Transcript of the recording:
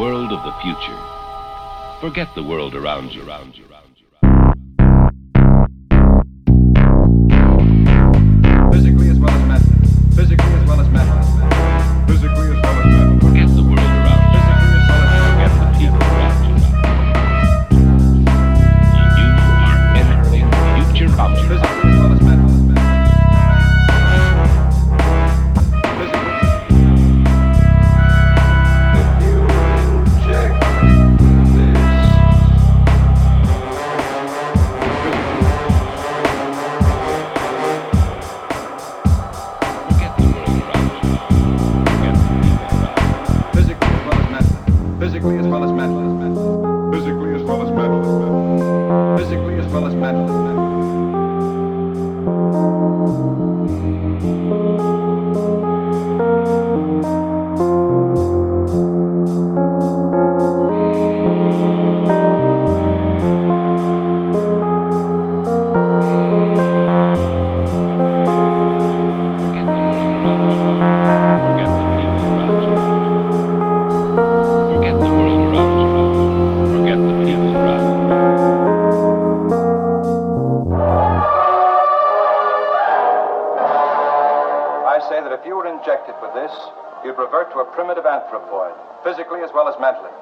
world of the future. Forget the world around you, around you, around you. physically as well as mentally, physically as well as mentally, physically as well as mentally. injected with this, you'd revert to a primitive anthropoid, physically as well as mentally.